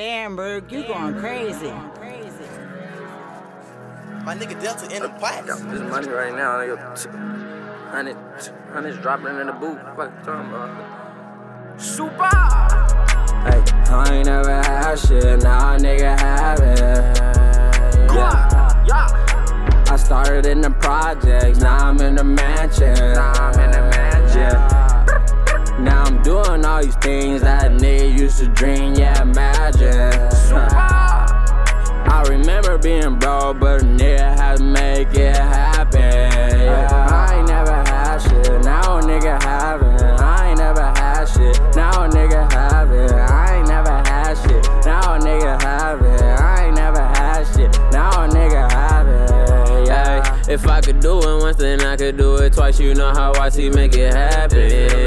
Damn, bro, you going crazy. My nigga Delta in the pots. Got this money right now, nigga. T- Hundred, hundreds dropping in the boot. Fuck you talking about? Super. Hey, I ain't never had shit, now a nigga have it. Yeah. Yeah. I started in the projects, now I'm in the mansion. Now I'm in the mansion. Yeah. Now I'm doing all these things that nigga used to dream, yeah, imagine. I remember being broke, but a nigga had to make it happen. Yeah. I ain't never had shit, now a nigga have it. I ain't never had shit, now a nigga have it. I ain't never had shit, now a nigga have it. I ain't never had shit, now a nigga have it. Yeah. If I could do it once, then I could do it twice. You know how I see make it happen.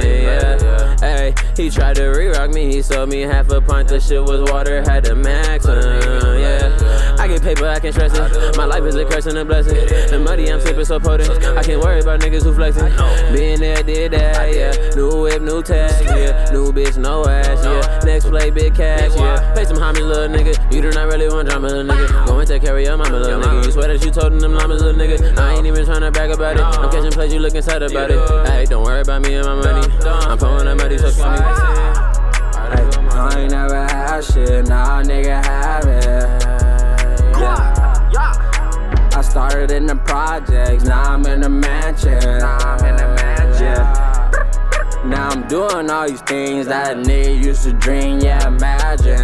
He tried to re-rock me, he sold me half a pint. The shit was water, had to max. Uh, yeah. I get paper, I can't stress it. My life is a curse and a blessing. The money I'm sipping so potent. I can't worry about niggas who flexing. Being there, did that, yeah. New tag, yeah. New bitch, no ass, yeah. Next play, big cash, yeah. Pay some homage, little nigga. You do not really want drama, little nigga. Go and take care of your mama, little nigga. You swear that you told them llamas, little nigga. I ain't even trying tryna brag about it. I'm catching plays, you looking sad about it. Hey, don't worry about me and my money. I'm pulling that money, so call me. I ain't never had shit, now a nigga have it. Yeah. Yeah. I started in the projects, now I'm in the mansion. Doing all these things that a nigga used to dream, yeah, imagine.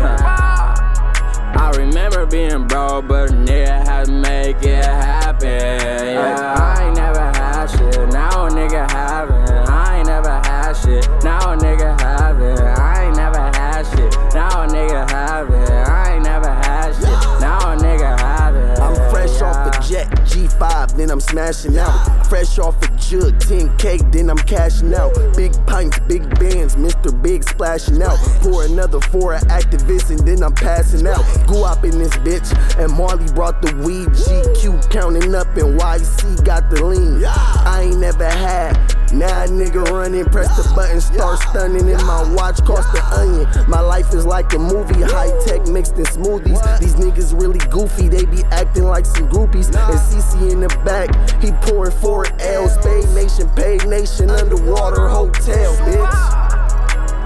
I remember being broke, but a nigga had to make it happen. Yeah, I ain't never had shit, now a nigga have it. I ain't never had shit, now a nigga have it. I ain't never had shit, now a nigga have it. I ain't never had shit, now a nigga have it. I'm fresh off a jet, G5, then I'm smashing out. Fresh off a jug, 10K, then I'm cashing out. Big pints, big bands, Mr. Big splashing out. Pour another for an activist, and then I'm passing out. Go up in this bitch, and Marley brought the weed. GQ counting up, and YC got the lean. I ain't never had. Now a nigga running, press the button, start stunning, and my watch cost the onion. My life is like a movie, high tech mixed in smoothies. These niggas really goofy, they be acting like some groupies. And CC in the back, he pouring four L's. Paid Nation, Bay nation, underwater hotel, bitch.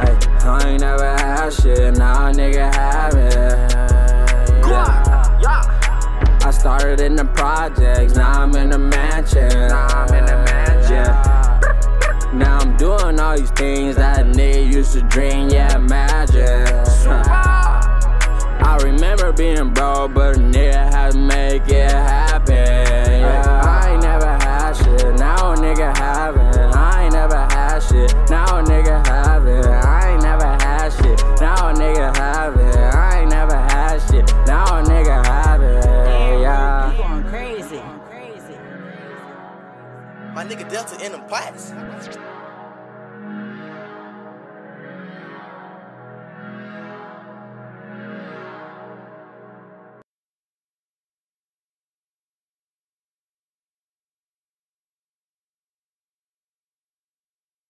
Hey, I ain't never had shit, now a nigga have it. Yeah. Yeah. I started in the projects, now I'm in the mansion. Now I'm in the mansion. Yeah. Now I'm doing all these things that a nigga used to dream, yeah, imagine. I remember being broke, but My nigga Delta in the pots.